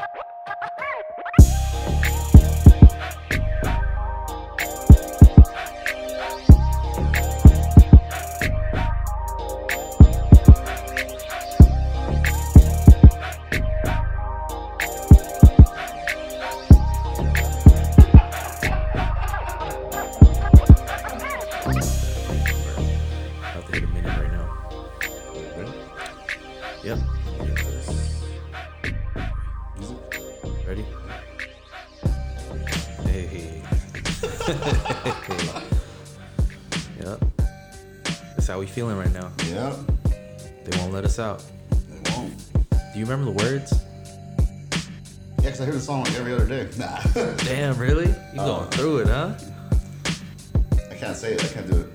What? We feeling right now. Yeah, They won't let us out. they won't. Do you remember the words? Yeah, because I hear the song like every other day. Nah, Damn, really? You going uh, through it, huh? I can't say it. I can't do it.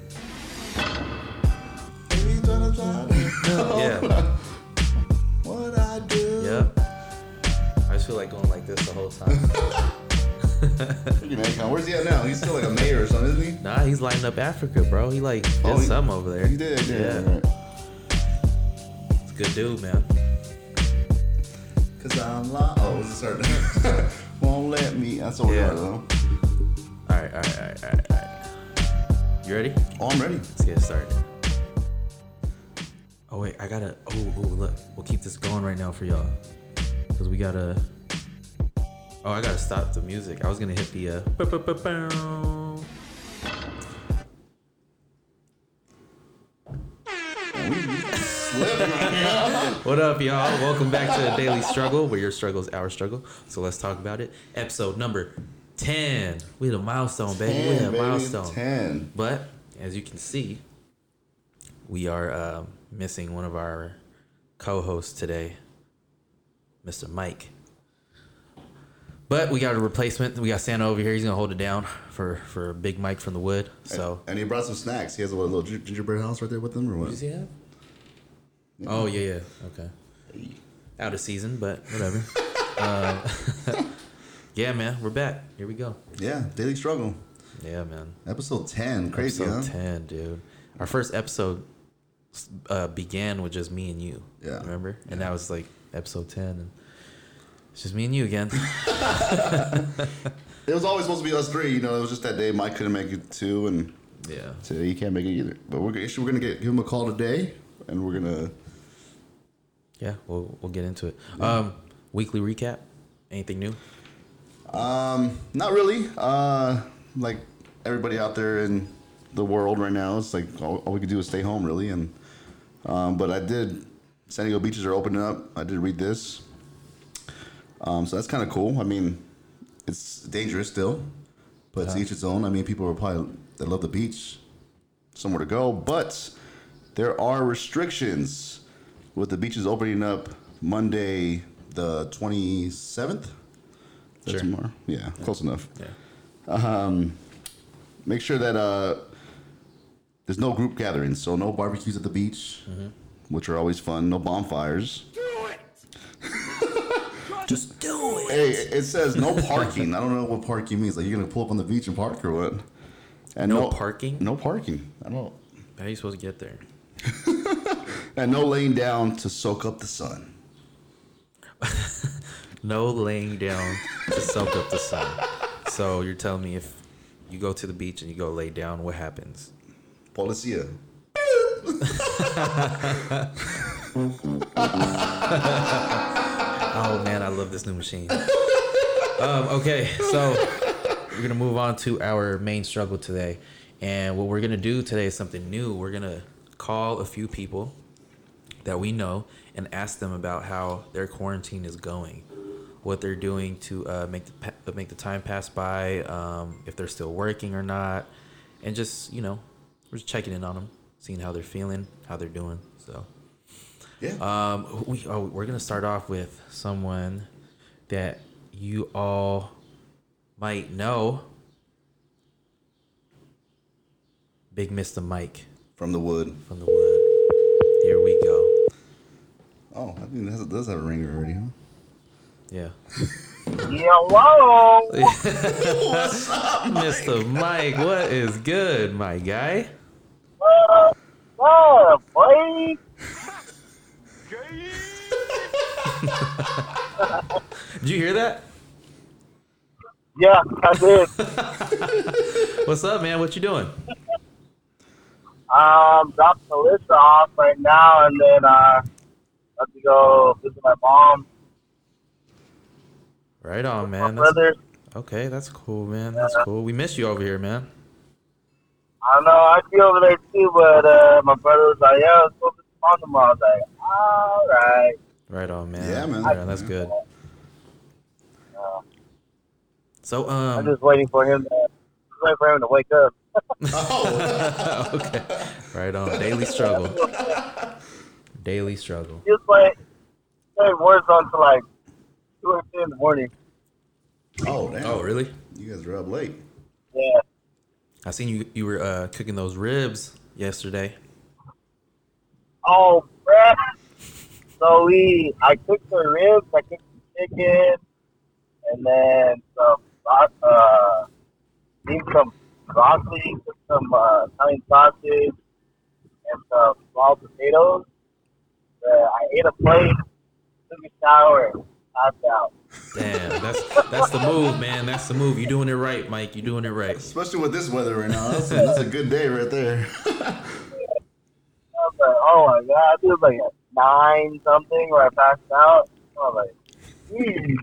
Baby, tryna try to Yeah. What I do. Yep. I just feel like going like this the whole time. Akon. Where's he at now? He's still like a mayor or something, isn't he? nah, he's lighting up Africa, bro. He like did Oh, he- something over there. He did. Yeah. Yeah. Right. He's a good dude, man. Cause I'm lost. Oh, what's it start? Won't let me. That's we're Yeah. though. All right, all right, all right, all right, all right. You ready? Oh, I'm ready. Let's get started. Oh wait, I gotta. Oh, oh, look, we'll keep this going right now for y'all, cause we gotta. Oh, I gotta stop the music. I was gonna hit the. Uh. What up, y'all? Welcome back to the Daily Struggle, where your struggle is our struggle. So let's talk about it. Episode number ten. We hit a milestone, baby. we hit Ten, a baby. milestone. Ten. But as you can see, we are um, missing one of our co-hosts today, Mr. Mike. But we got a replacement. We got Santa over here. He's gonna hold it down for for Big Mike from the Wood. So. And he brought some snacks. He has a little gin- gingerbread house right there with him, or what? Does he have? Oh yeah, yeah. Okay. Out of season, but whatever. uh, yeah, man, we're back. Here we go. Yeah, Daily Struggle. Yeah, man. Episode 10. Crazy, episode huh? 10, dude. Our first episode uh, began with just me and you. Yeah. Remember? And that was like episode 10. And it's just me and you again. It was always supposed to be us three. You know, it was just that day Mike couldn't make it too, and yeah. today he can't make it either. But we're, gonna- we're going to get give him a call today, and we're going to. Yeah, we'll, we'll get into it. Um, weekly recap. Anything new? Um, not really. Uh, like everybody out there in the world right now, it's like all, all we could do is stay home, really. And um, but I did. San Diego beaches are opening up. I did read this. Um, so that's kind of cool. I mean, it's dangerous still, but it's each its own. I mean, people are probably that love the beach, somewhere to go, but there are restrictions with the beaches opening up Monday, the twenty seventh. Sure. tomorrow. Yeah, close enough. Yeah. Make sure that uh, there's no group gatherings, so no barbecues at the beach, which are always fun. No bonfires. Just do it. Hey, it says no parking. I don't know what parking means. Like you're gonna pull up on the beach and park or what? And No parking? No parking. I don't. How are you supposed to get there? And no laying down to soak up the sun. No laying down to soak up the sun. So you're telling me if you go to the beach and you go lay down, what happens? Policia. Oh man, I love this new machine. um, okay, so we're gonna move on to our main struggle today, and what we're gonna do today is something new. We're gonna call a few people that we know and ask them about how their quarantine is going, what they're doing to uh, make the make the time pass by, um, if they're still working or not, and just you know, we're just checking in on them, seeing how they're feeling, how they're doing. So. Yeah. Um, we oh, we're gonna start off with someone that you all might know. Big Mister Mike From the wood. from the Wood. Here we go. Oh, I think that does have a ringer already, huh? Yeah, Hello. What's up, Mister Mike, what is good, my guy? Oh, boy. Did you hear that? Yeah, I did. What's up, man? What you doing? Um, dropping Melissa off right now, and then uh, have to go visit my mom, Right on, man. That's, brother. okay, that's cool, man. That's cool. We miss you over here, man. I know, I'd be over there too, but uh, my brother was like, "Yeah, let's go visit mom tomorrow." I was like, "All right." Right on, man. Yeah, man. Yeah, that's good. Uh, So, I'm um, just waiting for him. To, just waiting for him to wake up. Oh, okay. Right on. Daily struggle. Daily struggle. He was playing, playing Warzone until like two or three in the morning. oh, damn. Oh, really? You guys are up late. Yeah. I seen you. You were uh, cooking those ribs yesterday. Oh, bruh. So we, I cooked the ribs, I cooked the chicken, and then some, uh, need some broccoli, cooked some uh, Italian sausage, and some small potatoes. Uh, I ate a plate, took a shower, and passed out. Damn, that's that's the move, man. That's the move. You're doing it right, Mike. You're doing it right. Especially with this weather right now. That's a, that's a good day right there. I was like, oh my god, it was like at nine something where I passed out. I was like, hmm.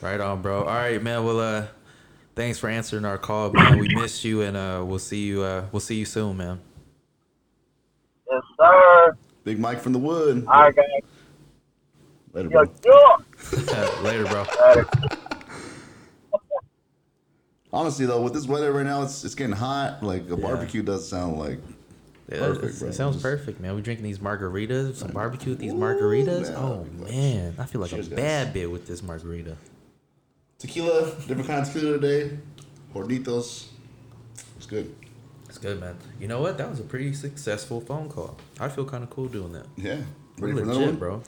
Right on, bro. All right, man. Well, uh, thanks for answering our call, man. We missed you, and uh, we'll see you. Uh, we'll see you soon, man. yes sir. Big Mike from the wood. All right, guys. Later, bro. yo. Later, bro. Later. Honestly, though, with this weather right now, it's it's getting hot. Like a Yeah. barbecue does sound like. Perfect, bro. it sounds perfect, man. We drinking these margaritas, some barbecue with these margaritas. man. Oh man, I feel like Cheers, a guys. bad bit with this margarita. Tequila, different kind of tequila today. Hornitos. It's good. It's good, man. You know what? That was a pretty successful phone call. I feel kind of cool doing that. Yeah. We're for another legit, one? bro.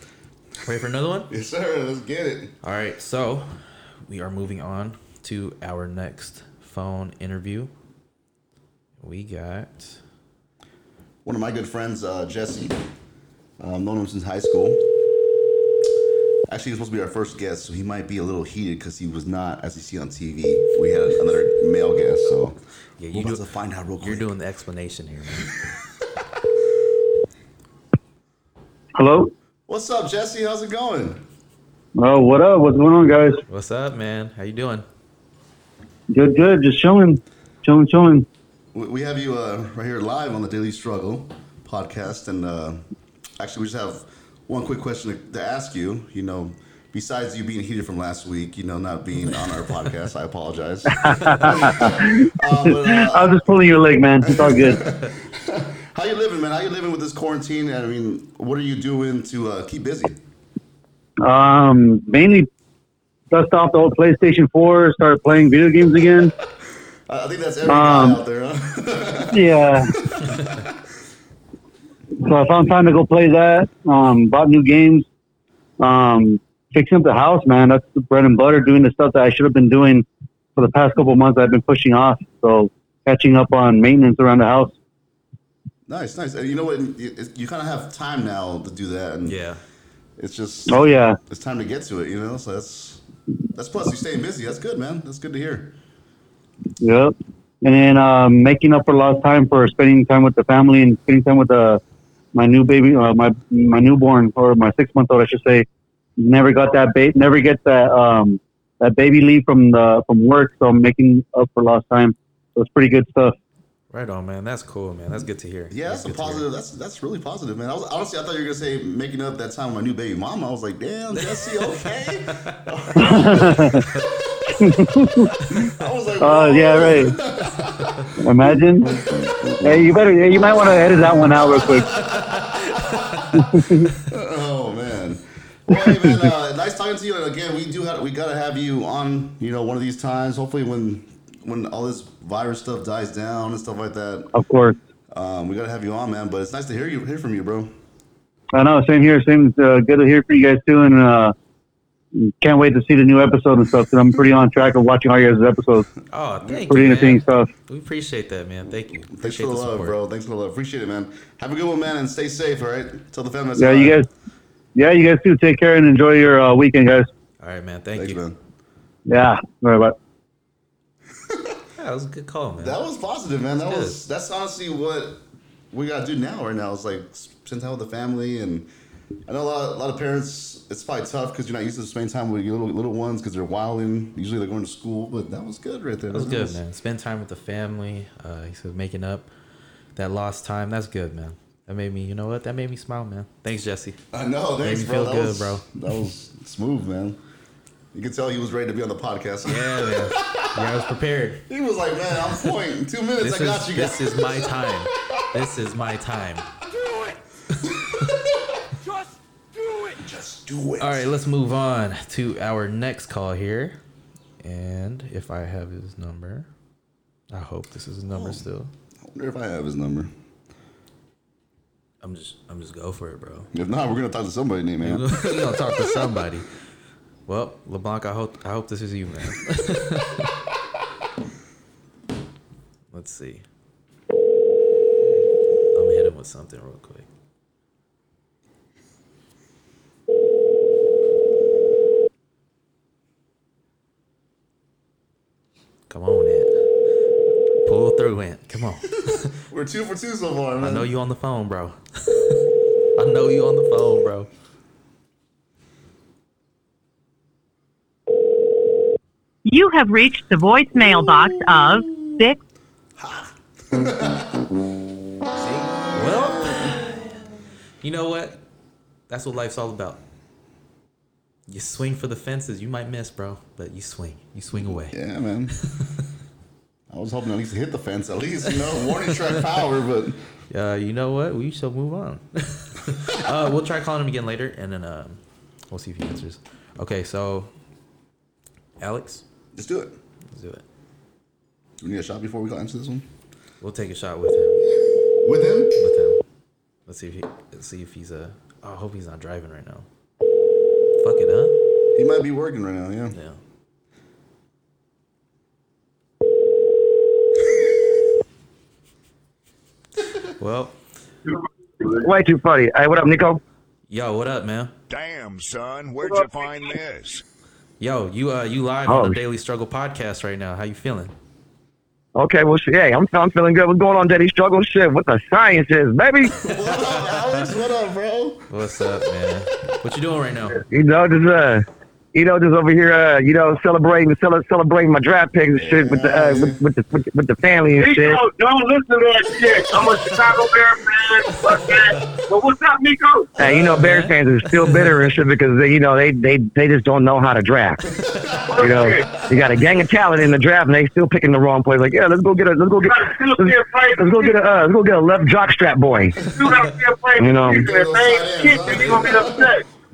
Ready for another one? Yes, sir. Let's get it. All right, so we are moving on to our next phone interview. We got One of my good friends, uh, Jesse. Um, known him since high school. Actually, he was supposed to be our first guest, so he might be a little heated because he was not, as you see on TV. We had another male guest, so yeah. we'll You have do, to find out real quick. you're doing the explanation here, man. Hello. What's up, Jesse? How's it going? Oh, what up? What's going on, guys? What's up, man? How you doing? Good, good. Just chilling, chilling, chilling. We we have you uh, right here live on the Daily Struggle podcast, and uh, actually, we just have one quick question to, to ask you. You know, besides you being heated from last week, you know, not being on our podcast, I apologize. uh, but, uh, I was just pulling your leg, man. It's all good. how you living, man? How you living with this quarantine? I mean, what are you doing to uh, keep busy? Um, mainly dust off the old PlayStation 4, start playing video games again. I I think that's every Um, guy out there. Huh? Yeah. so I found time to go play that. Um, bought new games. Um, fixing up the house, man. That's the bread and butter. Doing the stuff that I should have been doing for the past couple months. I've been pushing off. So catching up on maintenance around the house. nice, nice. And you know what? You, you kind of have time now to do that, and Yeah. it's just Oh yeah. it's time to get to it. You know, so that's that's plus You're staying busy. That's good, man. That's good to hear. Yep. And then um, making up for lost time for spending time with the family and spending time with uh, my new baby, uh, my my newborn or my six month old, I should say. Never got that baby. never get that um, that baby leave from the from work, so I'm making up for lost time. So it's pretty good stuff. Right on, man. That's cool, man. That's good to hear. Yeah, that's a good to hear. positive. That's that's really positive, man. I was honestly, I thought you were gonna say making up that time with my new baby mama. I was like, damn, Jesse, okay. I was like, Oh whoa. yeah, right. Imagine. Hey, you better. You might want to edit that one out real quick. Oh man. Well, hey man, uh, nice talking to you. And again, we do have we gotta have you on. You know, one of these times. Hopefully, when when all this virus stuff dies down and stuff like that, Of course. um, we gotta have you on, man. But it's nice to hear you hear from you, bro. I know. Same here. Same. Uh, good to hear from you guys too, and uh, can't wait to see the new episode and stuff. Cause I'm pretty on track of watching all your guys' episodes. Oh, thank Pretty you, entertaining man. stuff. We appreciate that, man. Thank you. Thanks Appreciate for the, the love, support. bro. Thanks for the love. Appreciate it, man. Have a good one, man, and stay safe. All right. Tell the family. Yeah, you guys. Yeah, you guys too. Take care and enjoy your uh, weekend, guys. All right, man. Thank Thanks, you. man. Yeah. All right, bye. That was a good call, man. That was positive, man. That That's was that's honestly what we gotta do now. Right now, it's like spend time with the family, and I know a lot, a lot of parents. It's probably tough because you're not used to spending time with your little little ones because they're wilding. Usually they're going to school, but that was good right there. That was good, man. Spend time with the family. Uh, he said making up that lost time. That's good, man. That made me, you know what? That made me smile, man. Thanks, Jesse. I know. Thanks, me bro. feel that good, was, bro. That was smooth, man. You could tell he was ready to be on the podcast. Yeah, man. Yeah, I was prepared. He was like, man, I'm point. Two minutes, This I got is you this is my time. This is my time. Do it. Just do it. Just do it. All right, let's move on to our next call here. And if I have his number, I hope this is his number oh. still. I wonder if I have his number. I'm just I'm just go for it, bro. If not, we're gonna talk to somebody named man. We're gonna talk to somebody. Well, LeBlanc, I hope I hope this is you, man. Let's see. I'm gonna hit him with something real quick. Come on, Ant. Pull through, Ant. Come on. We're two for two so far, man. I know you on the phone, bro. I know you on the phone, bro. You have reached the voicemail box of six Well, you know what? That's what life's all about. You swing for the fences, you might miss, bro, but you swing. You swing away. Yeah, man. I was hoping at least to hit the fence, at least, you know, warning track power, but Uh, you know what? We shall move on. uh, we'll try calling him again later, and then um, we'll see if he answers. Okay, so Alex, just do it. let's do it. Do we need a shot before we go answer this one? We'll take a shot with him. With him? With him. Let's see if he. Let's see if he's uh. Oh, I hope he's not driving right now. Fuck it, huh? He might be working right now, yeah. Yeah. well, Way too funny. Hey, what up, Nico? yo, what up, man? Damn, son, where'd you find this? Yo, you uh, you live Oh, on the sh- Daily Struggle podcast right now. How you feeling? Okay, well, shit, hey, I'm, I'm feeling good. What's going on, Daddy Struggle? Shit, what the science is, baby. What up, Alex? What up, bro? What's up, man? What you doing right now? You know, just uh, you know, just over here, uh, you know, celebrating, cele- celebrating my draft picks and shit with the, uh, with, with the, with the, with the family and shit. Nico, don't listen to that shit. I'm a Chicago Bear fan. Fuck that. But what's up, Nico? Hey, you know, Bears fans are still bitter and shit because they, you know, they, they, they just don't know how to draft. You know, you got a gang of talent in the draft and they still picking the wrong plays. Like, yeah, let's go get a, let's go get, let's, let's go get a, uh, let's go get a left jockstrap boy. You gotta still play You know.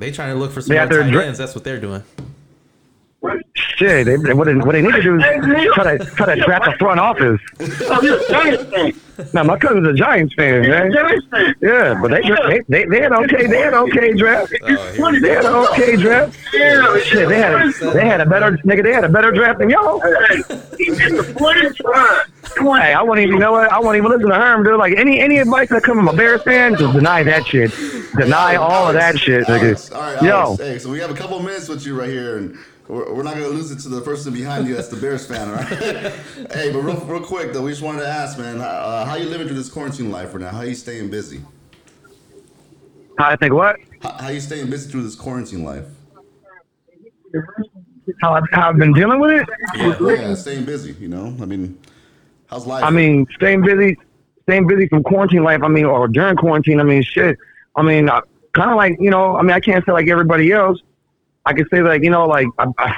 The same shit, and you gonna get upset. They trying to look for some Yeah, more they're tight dra- ends. That's what they're doing. Shit, they, what, they, what they need to do is try to try to draft the front office. You're a Giants fan. Now, my cousin's a Giants fan, man. Yeah, but they they they, they had okay they had okay draft. Oh, They had an okay draft. Yeah, Shit, they had a, they had a better nigga. They had a better draft than y'all. Hey, he's disappointed. Come on. Hey, I won't even you know what? I won't even listen to Herm. Dude, like any any advice that come from a Bears fan, just deny that shit. Deny all of that shit, nigga. all right, Yo, Hey, so we have a couple minutes with you right here, and we're, we're not going to lose it to the person behind you that's the Bears fan, all right? hey, but real, real quick, though, we just wanted to ask, man, uh, how you living through this quarantine life right now? How you staying busy? How I think what? How, how you staying busy through this quarantine life? How I've, how I've been dealing with it? Yeah, yeah, staying busy, you know? I mean, how's life? I mean, staying busy, staying busy from quarantine life. I mean, or during quarantine. I mean, shit. I mean, uh, kind of like you know. I mean, I can't say like everybody else. I can say like you know, like I, I,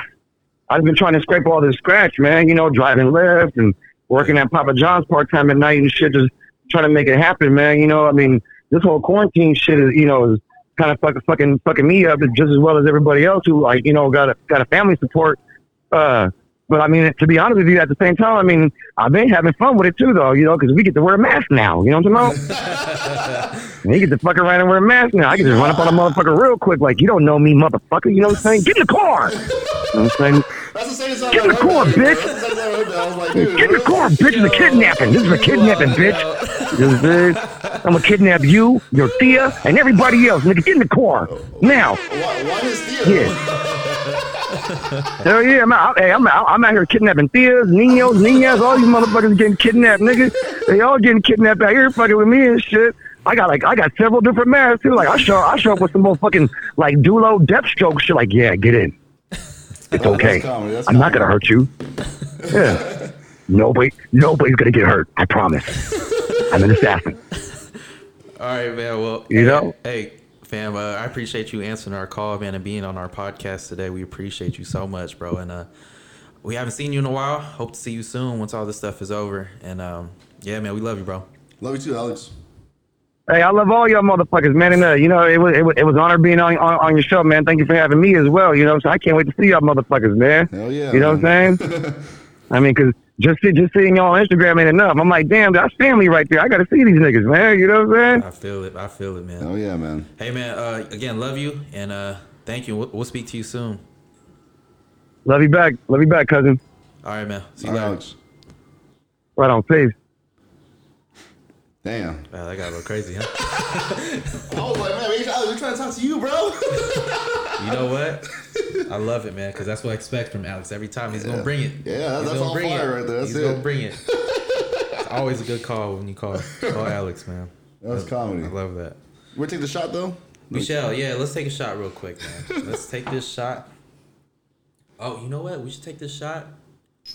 I've been trying to scrape all this scratch, man. You know, driving Lyft and working at Papa John's part time at night and shit, just trying to make it happen, man. You know, I mean, this whole quarantine shit is, you know, is kind of fucking fucking fucking me up just as well as everybody else who like you know got a got a family support. Uh, but I mean, to be honest with you, at the same time, I mean, I've been having fun with it too, though. You know, because we get to wear a mask now. You know what I'm about? and you get to fuck around and wear a mask now. I can just run up on a motherfucker real quick, like you don't know me, motherfucker. You know what I'm saying? Get in the car. You know what I'm saying? That's the same song Get in the car, bitch. That's the same I heard that. I was like, Get in the car, bitch. Is a kidnapping. This is a kidnapping, bitch. You know what I'm saying? I'm gonna kidnap you, your Thea, and everybody else. Nigga, get in the car now. Why, why is Theo? Hell yeah, man. I, hey, I'm, out- I'm out here kidnapping Theas, Ninos, Ninas, all these motherfuckers getting kidnapped, nigga. They all getting kidnapped out here fucking with me and shit. I got like I got several different masks too. Like I show I show up with some motherfucking like Dulo death stroke shit. Like yeah, get in. It's Oh, okay. that's comedy, I'm not gonna hurt you. Yeah. Nobody nobody's gonna get hurt. I promise. I'm an assassin. All right, man. Well, You know? hey, fam, uh, I appreciate you answering our call, man, and being on our podcast today. We appreciate you so much, bro. And uh, we haven't seen you in a while. Hope to see you soon once all this stuff is over. And um, yeah, man, we love you, bro. Love you too, Alex. Hey, I love all y'all motherfuckers, man. And uh, you know, it was it was, it was an honor being on, on on your show, man. Thank you for having me as well. You know, so I can't wait to see y'all motherfuckers, man. Hell yeah. You know what I'm saying? I mean, cause just just seeing y'all on Instagram ain't enough. I'm like, damn, that's family right there. I gotta see these niggas, man. You know what I'm saying? I feel it. I feel it, man. Oh yeah, man. Hey, man. Uh, again, love you, and uh, thank you. We'll, we'll speak to you soon. Love you back. Love you back, cousin. All right, man. See you All right, later. Alex. Right on, peace. Damn. Wow, that got a little crazy, huh? I was like, man, we we're trying to talk to you, bro. You know what? I love it, man, because that's what I expect from Alex. Every time he's gonna bring it. Yeah, He's that's bring fire it. right there. That's he's it. gonna bring it. It's always a good call when you call call Alex, man. That's comedy. I love that. We're take the shot though. Michelle, yeah, let's take a shot real quick, man. Let's take this shot. Oh, you know what? We should take this shot.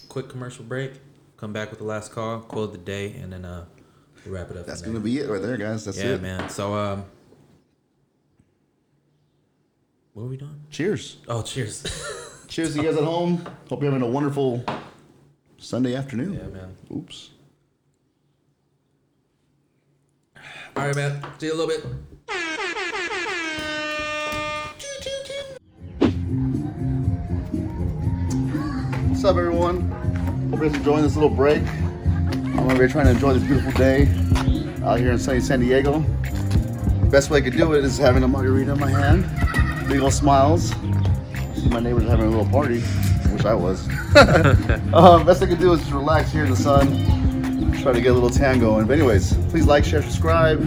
Quick commercial break. Come back with the last call, quote of the day, and then uh, we'll wrap it up. That's gonna be it right there, guys. That's yeah, it. man. So um, what are we doing? Cheers. Oh, cheers. Cheers to you guys at home. Hope you're having a wonderful Sunday afternoon. yeah, man. Oops. All right, man. See you a little bit. What's up, everyone? Hope you guys enjoying this little break. Over trying to enjoy this beautiful day out here in sunny San Diego. Best way I could do it is having a margarita in my hand. Big old smiles. See, my neighbors are having a little party. Wish I was. uh, best I could do is just relax here in the sun. Try to get a little tan going. But anyways, please like, share, subscribe.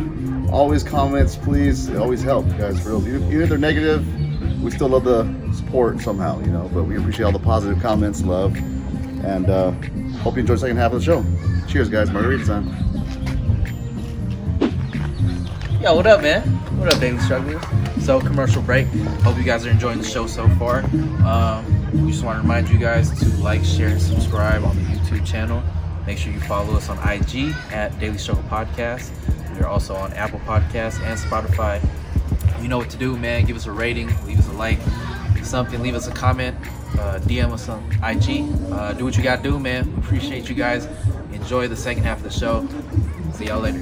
Always comments, please. Always help, guys. For real. Even if they're negative, we still love the support somehow, you know. But we appreciate all the positive comments, love, and uh, hope you enjoy the second half of the show. Cheers, guys. Margarita time. Yo, what up, man? What up, Daily Strugglers? So, commercial break. Hope you guys are enjoying the show so far. Um, we just want to remind you guys to like, share, and subscribe on the YouTube channel. Make sure you follow us on IG at Daily Struggle Podcast. We are also on Apple Podcasts and Spotify. You know what to do, man. Give us a rating, leave us a like, something, leave us a comment, uh, DM us on IG. Uh, do what you gotta do, man. Appreciate you guys. Enjoy the second half of the show. See y'all later.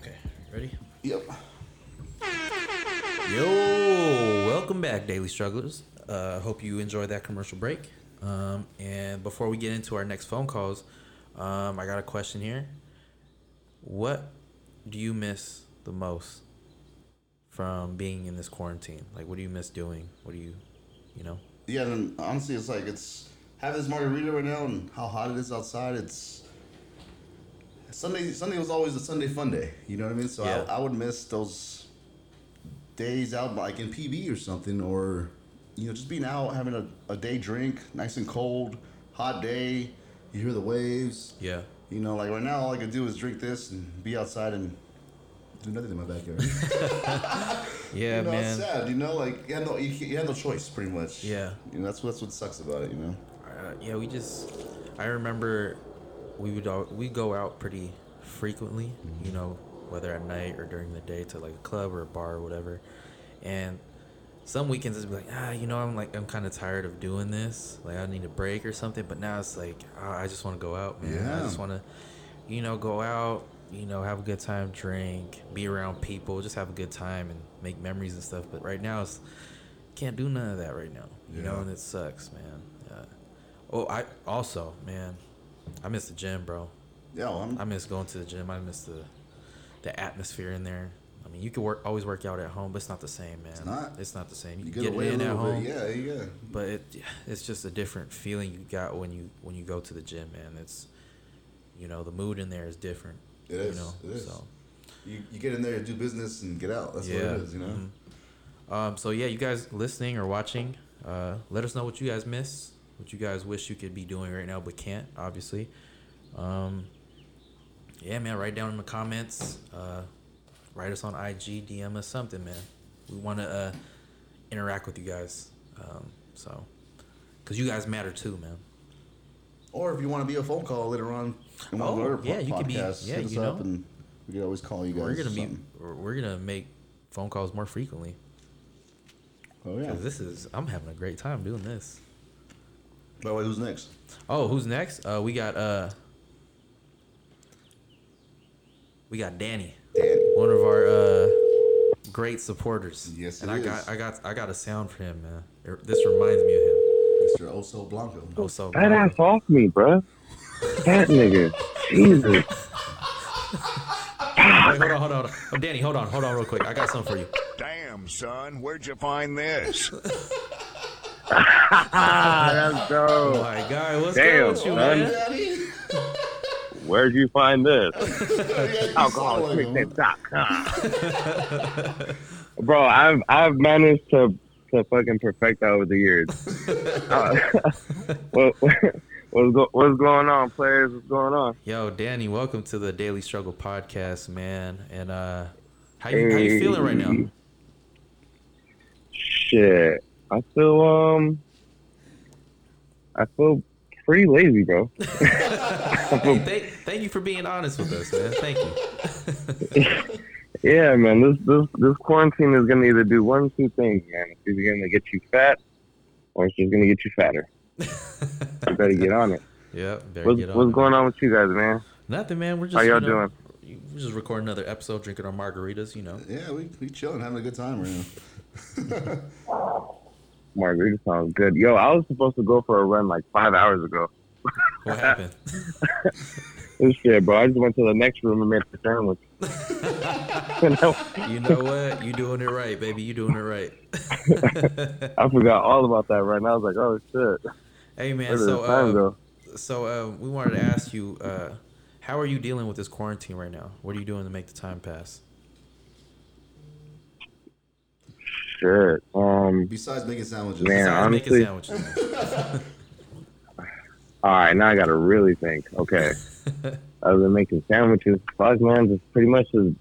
Okay, ready? Yep. Yo, welcome back, Daily Strugglers. Uh, hope you enjoyed that commercial break. Um, and before we get into our next phone calls, um, I got a question here. What do you miss the most from being in this quarantine? Like, what do you miss doing? What do you, you know? Yeah, and honestly, it's like it's having this margarita right now and how hot it is outside. It's Sunday. Sunday was always a Sunday fun day. You know what I mean? So Yeah. I, I would miss those days out like in PB or something, or you know, just being out having a, a day drink, nice and cold, hot day. You hear the waves. Yeah. You know, like right now, all I can do is drink this and be outside and do nothing in my backyard. Yeah, you know, man. it's sad. You know, like you had no, you, you had no choice, pretty much. Yeah. You know, that's that's what sucks about it. You know. Uh, yeah, we just. I remember we would all, we go out pretty frequently. You know, whether at night or during the day to like a club or a bar or whatever. And some weekends it's be like, ah, you know, I'm like I'm kind of tired of doing this. Like I need a break or something. But now it's like ah, I just want to go out, man. yeah. I just want to, you know, go out. You know, have a good time, drink, be around people, just have a good time and make memories and stuff. But right now, it's can't do none of that right now. You know, and it sucks, man. Yeah. Oh, I also, man, I miss the gym, bro. Yeah, well, I'm, I miss going to the gym. I miss the the atmosphere in there. I mean, you can work always work out at home, but it's not the same, man. It's not. It's not the same. You, You can get get away in at home, bit. Yeah, yeah. but it it's just a different feeling you got when you when you go to the gym, man. It's you know the mood in there is different. It is, You know, it is. so You, you get in there, do business, and get out. That's yeah. what it is, you know. mhm. Um. So yeah, you guys listening or watching, uh, let us know what you guys miss, what you guys wish you could be doing right now but can't, obviously. Um. Yeah, man. Write down in the comments. Uh, write us on IG, DM us something, man. We want to uh, interact with you guys. Um, so, cause you guys matter too, man. Or if you want to be a phone call later on, in one Oh, of our po- yeah, you could be- yeah, hit us you up know. and we could always call you guys. We're gonna or be, we're we're gonna make phone calls more frequently. Oh yeah. Cause this is, I'm having a great time doing this. By the way, who's next? Oh, who's next? Uh, we got uh, we got Danny, Dan. one of our uh great supporters. Yes, and it I is. got I got I got a sound for him, man. It- This reminds me of him. Mr. Oso Blanco. Oh, so That ass off me, bruh. That nigga. Jesus. Wait, hold on, hold on, hold on. Oh, Danny, hold on, hold on, real quick. I got something for you. Damn, son, where'd you find this? That's Oh dope. my God, what's Damn, good with you, son. man? Where'd you find this? yeah, you sound like him. Alcoholics.com. Bro, I've I've managed to to fucking perfect that over the years. Uh, what, what's go, what's going on, players? What's going on? Yo, Danny, welcome to the Daily Struggle podcast, man. And uh, how you how you feeling right now? Shit, I feel um, I feel pretty lazy, bro. Hey, thank, thank you for being honest with us, man. Thank you. Yeah, man, this this this quarantine is gonna either do one two things, man. It's either gonna get you fat, or it's just gonna get you fatter. You better get on it. Yep. Better What's, get on what's it. going on with you guys, man? Nothing, man. We're just How y'all you know, doing? We're just recording another episode, drinking our margaritas. You know. Yeah, we we chilling, having a good time right now. Margarita sounds good. Yo, I was supposed to go for a run like five hours ago. What happened? This shit, bro. I just went to the next room and made a sandwich. You know, you know what? You doing it right, baby. You doing it right. I forgot all about that run. I was like, oh shit. Hey, man. Where So, the time uh, so uh, we wanted to ask you, uh, how are you dealing with this quarantine right now? What are you doing to make the time pass? Shit. Um. Besides making sandwiches, Man, Besides honestly- making sandwiches. All right, now I gotta really think. Okay. Other than making sandwiches, fuck man, just pretty much just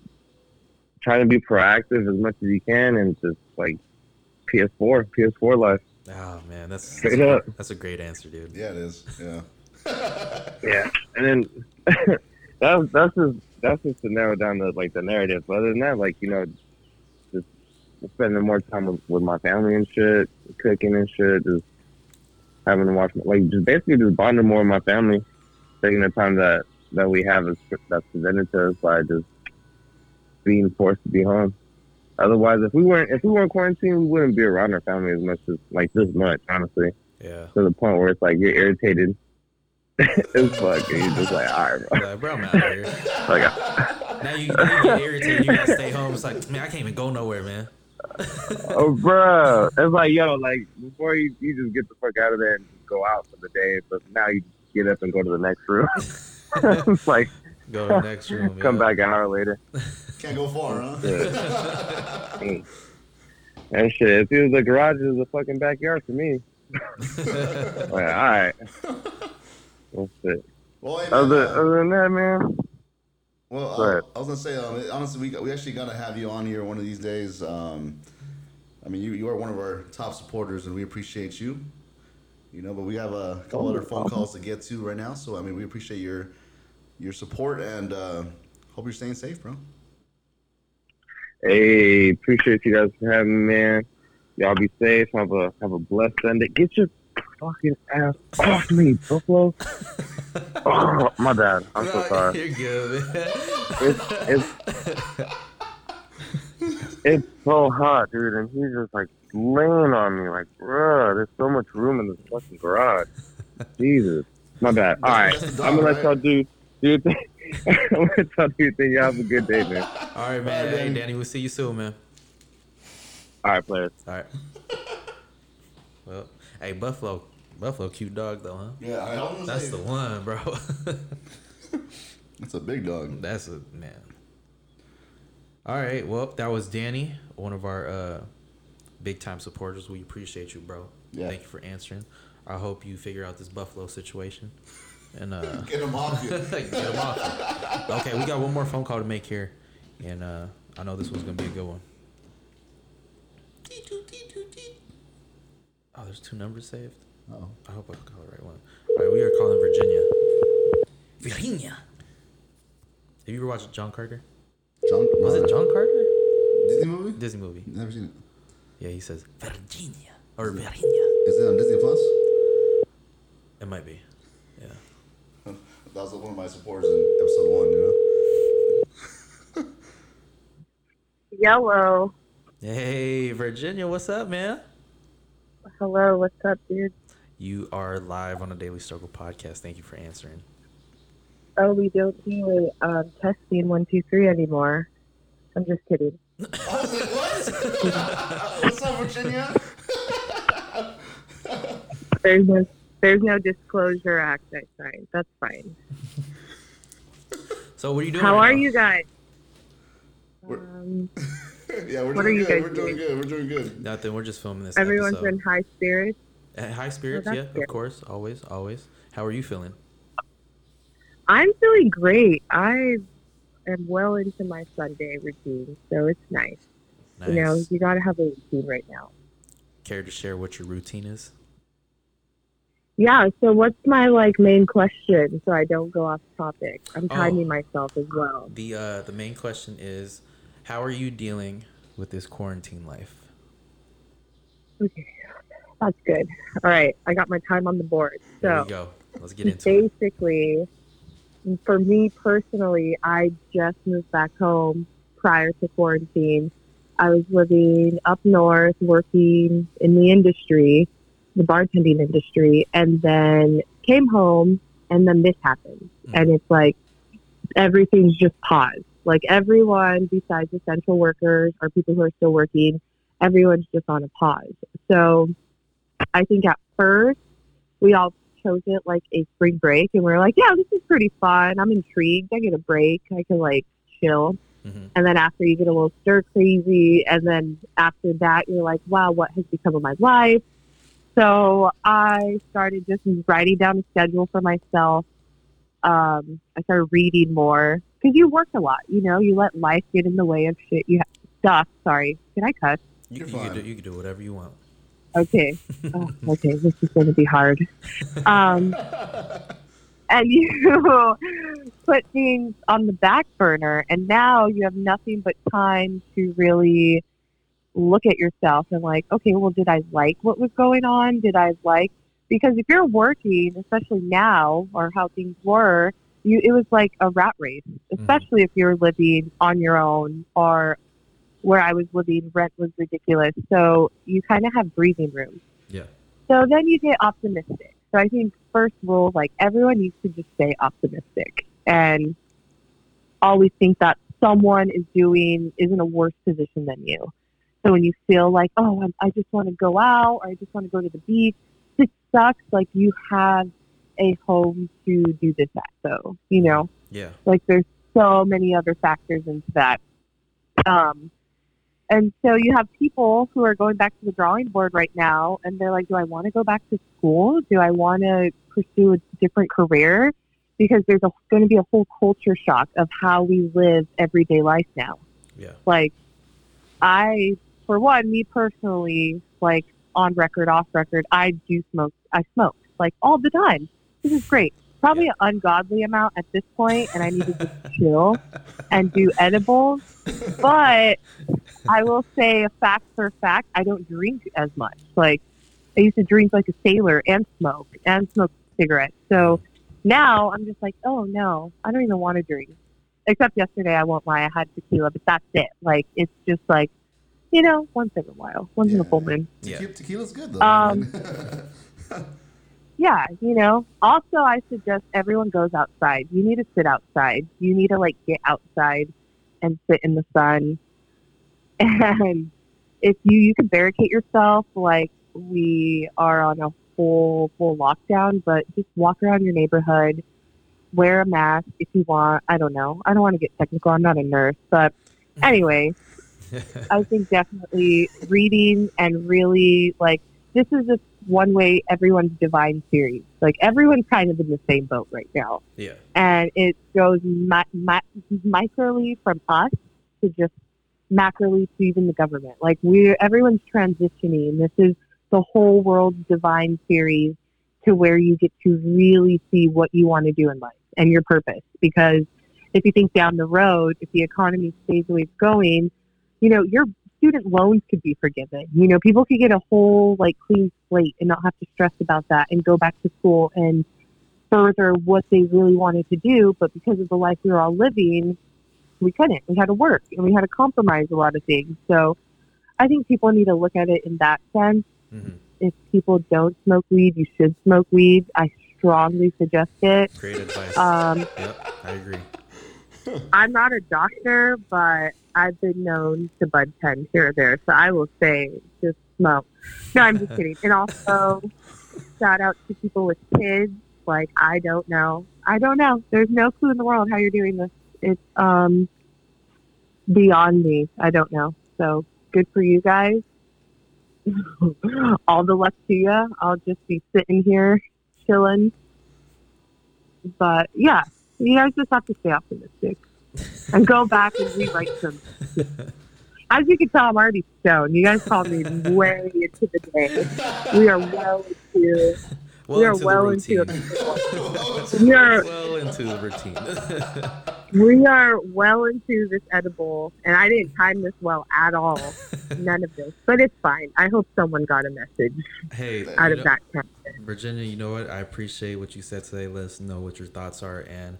try to be proactive as much as you can and just like PS4, PS4 life. Oh man, that's Straight that's, up. that's a great answer, dude. yeah, it is. Yeah. Yeah, and then that's that's just that's just to narrow down the like the narrative. But other than that, like you know, just spending more time with, with my family and shit, cooking and shit, just having to watch like just basically just bonding more with my family, taking the time that that we have is that's presented to us by just being forced to be home. Otherwise, if we weren't if we weren't quarantined, we wouldn't be around our family as much as like this much, honestly Yeah. to the point where it's like you're irritated as fuck, and you're just like, all right, bro. Like, bro, I'm out here. Like, I- Now you, now you get irritated. You gotta stay home. It's like, man, I can't even go nowhere, man. oh, bro, it's like, yo, like before you, you just get the fuck out of there and just go out for the day, but now you get up and go to the next room. it's like Go to the next room. come yeah. back an hour later. Can't go far, huh? Mm. And shit, it feels the garage is a fucking backyard for me. like, all right. That's it. Well, hey, man, Other, uh, other than that, man, Well, Go uh, ahead. I was gonna say, um, honestly, we we actually got to have you on here one of these days. Um, I mean, you you are one of our top supporters, and we appreciate you. You know, but we have a couple other phone calls to get to right now. So I mean, we appreciate your your support and uh, hope you're staying safe, bro. Hey, appreciate you guys for having me, man. Y'all be safe. Have a have a blessed Sunday. Get your fucking ass off me, Buffalo. oh, my bad. I'm so sorry. You're good, man. It's it's it's so hot, dude, and he's just like laying on me, like, bruh, there's so much room in this fucking garage. Jesus, my bad. All right, the I'm gonna let y'all do do your thing. I'm gonna let y'all do your thing. Y'all have a good day, man. All right, man. Hey, Danny. Danny, we'll see you soon, man. All right, players. All right. Well, hey, Buffalo, Buffalo, cute dog though, huh? Yeah, I almost That's the one, bro. That's a big dog. That's a man. All right, well, that was Danny, one of our uh, big time supporters. We appreciate you, bro. Yeah. Thank you for answering. I hope you figure out this Buffalo situation and uh, Get him off you. get him off. Okay, we got one more phone call to make here, and uh, I know this one's gonna be a good one. Oh, there's two numbers saved. Oh. I hope I call the right one. All right, we are calling Virginia. Virginia. Have you ever watched John Carter? John, Was it John Carter? Disney movie? Disney movie. Never seen it. Yeah, he says Virginia or Virginia. Is it on Disney Plus? It might be. Yeah. That was one of my supporters in episode one. You know. Yellow. Hey, Virginia, what's up, man? Hello, what's up, dude? You are live on the Daily Struggle podcast. Thank you for answering. Oh, we don't do um, testing one, two, three anymore. I'm just kidding. I was what? What's up, Virginia? Very no, there's no disclosure act I signed. That's fine. So, what are you doing? How right are now? you guys? We're- Um, yeah, we're What doing are you good. guys We're doing doing? good. We're doing good. Nothing. We're just filming this. everyone's episode. in high spirits. Uh, high spirits. that's yeah, of course. Always, always. How are you feeling? I'm feeling great. I am well into my Sunday routine, so it's nice. Nice. You know, you got to have a routine right now. Care to share what your routine is? Yeah, so what's my like main question so I don't go off topic? I'm Oh. timing myself as well. The uh, the main question is, how are you dealing with this quarantine life? Okay, that's good. All right, I got my time on the board. So we go. Let's get into it. basically, for me personally, I just moved back home prior to quarantine. I was living up north, working in the industry, the bartending industry, and then came home, and then this happened. Mm. And it's like everything's just paused. Like everyone besides essential workers or people who are still working, everyone's just on a pause. So I think at first we all chose it like a spring break and we are like, yeah, this is pretty fun. I'm intrigued. I get a break. I can like chill. Mhm. And then after you get a little stir crazy, and then after that, you're like, wow, what has become of my life? So I started just writing down a schedule for myself. Um, I started reading more because you work a lot. You know, you let life get in the way of shit. You have stuff. Sorry, can I cuss? You, You're can do you can do whatever you want. Okay. oh, okay, this is going to be hard. Um, and you put things on the back burner, and now you have nothing but time to really look at yourself and like, okay, well, did I like what was going on? Did I like because if you're working, especially now, or how things were, you it was like a rat race, mm. especially if you're living on your own or where I was living, rent was ridiculous. So you kind of have breathing room. Yeah. So then you get optimistic. So I think first rule, like everyone needs to just stay optimistic and always think that someone is doing is in a worse position than you. So when you feel like, oh, I'm, I just want to go out or I just want to go to the beach, this sucks. Like you have a home to do this at, So, You know, Yeah. like there's so many other factors into that. Um, and so you have people who are going back to the drawing board right now, and they're like, "Do I want to go back to school? Do I want to pursue a different career?" Because there's a, going to be a whole culture shock of how we live everyday life now. Yeah. Like, I, for one, me personally, like on record, off record, I do smoke. I smoke like all the time. This is great. Probably an ungodly amount at this point, and I need to just chill and do edibles. But I will say a fact for fact, I don't drink as much. Like I used to drink like a sailor and smoke and smoke cigarettes. So now I'm just like, oh no, I don't even want to drink. Except yesterday, I won't lie, I had tequila, but that's it. Like it's just like, you know, once in a while, once in a full moon. Yeah. Tequila, tequila's good though. Um. Yeah, you know. Also, I suggest everyone goes outside. You need to sit outside. You need to like get outside and sit in the sun. And if you you can barricade yourself, like we are on a full full lockdown, but just walk around your neighborhood, wear a mask if you want. I don't know. I don't want to get technical. I'm not a nurse, but anyway, I think definitely reading and really like this is just one way everyone's divine series. Like everyone's kind of in the same boat right now, Yeah. and it goes mi- mi- micrally from us to just macroly to even the government. Like we're everyone's transitioning. This is the whole world's divine series to where you get to really see what you want to do in life and your purpose. Because if you think down the road, if the economy stays the way it's going, you know, your student loans could be forgiven. You know, people could get a whole like clean slate and not have to stress about that and go back to school and further what they really wanted to do. But because of the life we were all living, we couldn't. We had to work and we had to compromise a lot of things. So I think people need to look at it in that sense. Mhm. If people don't smoke weed, you should smoke weed. I strongly suggest it. Great advice. Um, yep, I agree. I'm not a doctor, but I've been known to bud tend here or there. So I will say just smoke. No, I'm just kidding. And also, shout out to people with kids. Like, I don't know. I don't know. There's no clue in the world how you're doing this. It's um beyond me. I don't know. So good for you guys. All the luck to you. I'll just be sitting here chilling. But yeah, you guys just have to stay optimistic and go back and rewrite some. As you can tell, I'm already stoned. You guys called me way into the day. We are well into. Well we are into the well routine. into. We are well into the routine. we are well into this edible, and I didn't time this well at all. None of this, but it's fine. I hope someone got a message hey, out of know- that. Time. Virginia, you know what? I appreciate what you said today. Let us know what your thoughts are, and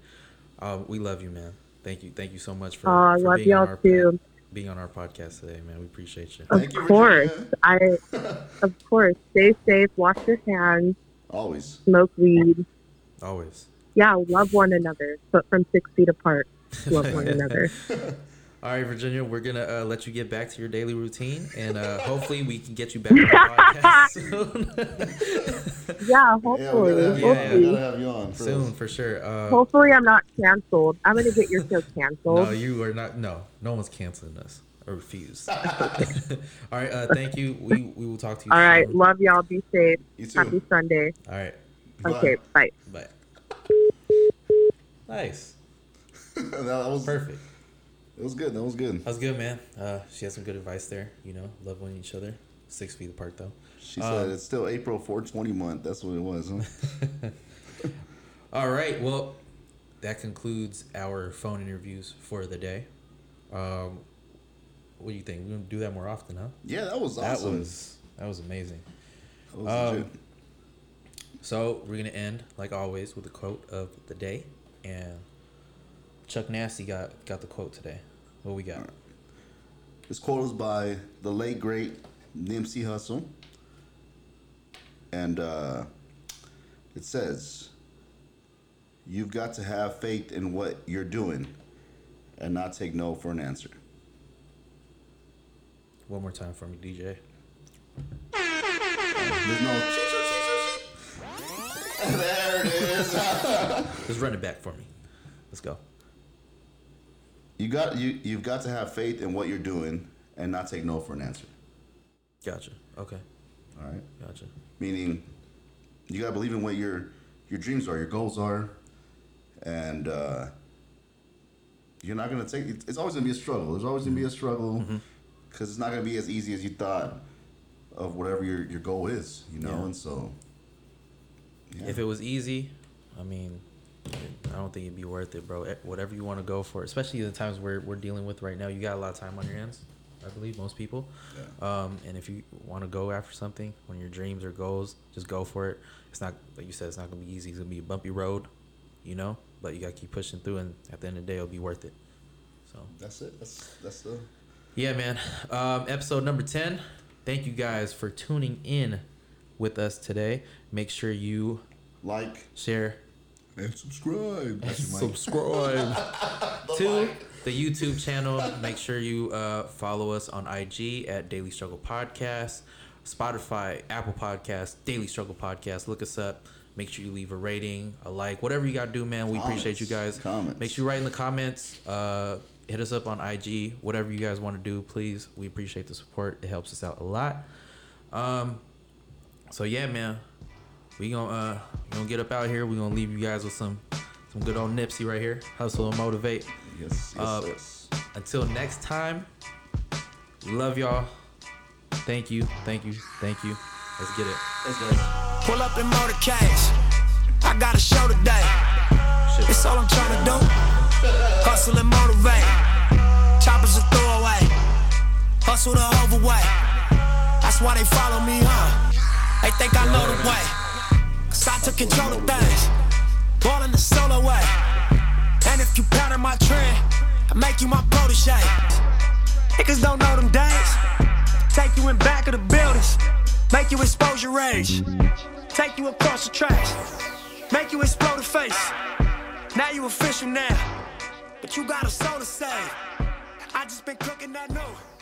uh, we love you, man. Thank you, thank you so much for, Oh, I for love being on y'all our too. being on our podcast today, man. We appreciate you. Of Thank course, Virginia. I. Of course, stay safe. Wash your hands. Always. Smoke weed. Always. Yeah, love one another, but from six feet apart. Love one another. All right, Virginia, we're gonna uh, let you get back to your daily routine, and uh, hopefully we can get you back on the podcast soon. Yeah, Yeah, we hopefully. gotta have you, Yeah, We hopefully. gotta have you on. for soon for sure. Uh, Hopefully, I'm not canceled. I'm gonna get your show canceled. no, you are not. No, no one's canceling us or refuse. All right, uh, thank you. We we will talk to you. All right, soon. love y'all. Be safe. You too. Happy Sunday. All right, Bye. Okay, bye. bye. Nice, that was perfect. It was good. That was good. That was good, man. Uh, she had some good advice there. You know, love one each other. Six feet apart, though. She Um, said it's still April 420 month. That's what it was. Huh? All right. Well, that concludes our phone interviews for the day. Um, what do you think? We're gonna do that more often, huh? yeah, that was That awesome. was that was amazing. That was um. So we're gonna end like always with a quote of the day, and Chuck Nasty got got the quote today. What we got? This quote is by the late great Nipsey Hussle, and uh, it says, "You've got to have faith in what you're doing, and not take no for an answer." One more time for me, DJ. There's no. there it is. Just run it back for me. Let's go. You got you. You've got to have faith in what you're doing, and not take no for an answer. Gotcha. Okay. All right. Gotcha. meaning you gotta believe in what your your dreams are, your goals are, and uh, you're not gonna take. It's always gonna be a struggle. There's always gonna be a struggle because it's not gonna be as easy as you thought of whatever your your goal is. You know, Yeah. and so yeah. If it was easy, I mean, I don't think it'd be worth it, bro. Eh, Whatever you want to go for, especially the times we're, we're dealing with right now, you got a lot of time on your hands. I believe most people. Yeah. Um, and if you want to go after something, one of your dreams or goals, just go for it. It's not like you said. It's not gonna be easy. It's gonna be a bumpy road, you know. But you gotta keep pushing through, and at the end of the day, it'll be worth it. So that's it. That's that's the yeah, man. Um, episode number 10. Thank you guys for tuning in with us today. Make sure you like share and subscribe. That's subscribe to the YouTube channel. Make sure you uh, follow us on IG at Daily Struggle Podcast, Spotify, Apple Podcast, Daily Struggle Podcast. Look us up. Make sure you leave a rating, a like, whatever you got to do, man. We appreciate you guys. Comments. Make sure you write in the comments. Uh, hit us up on IG. Whatever you guys want to do, please. We appreciate the support. It helps us out a lot. Um, so yeah, man, we gonna uh, we gonna get up out here. We gonna leave you guys with some some good old Nipsey right here. Hustle and motivate. Yes, yes, Uh, yes. Until next time, love y'all. Thank you, thank you, thank you. Let's get it. Let's go. Pull up in motorcades. I got a show today. Shit. It's all I'm trying to do. Hustle and motivate. Choppers a throwaway. Hustle the overweight. That's why they follow me, huh? They think I know the way. I took control of things. Ball in the solo way. And if you pattern my trend, I make you my protege. Niggas don't know them days. Take you in back of the buildings. Make you expose your rage. Take you across the tracks. Make you explode the face. Now you official now. But you got a soul to save. I just been cooking that new.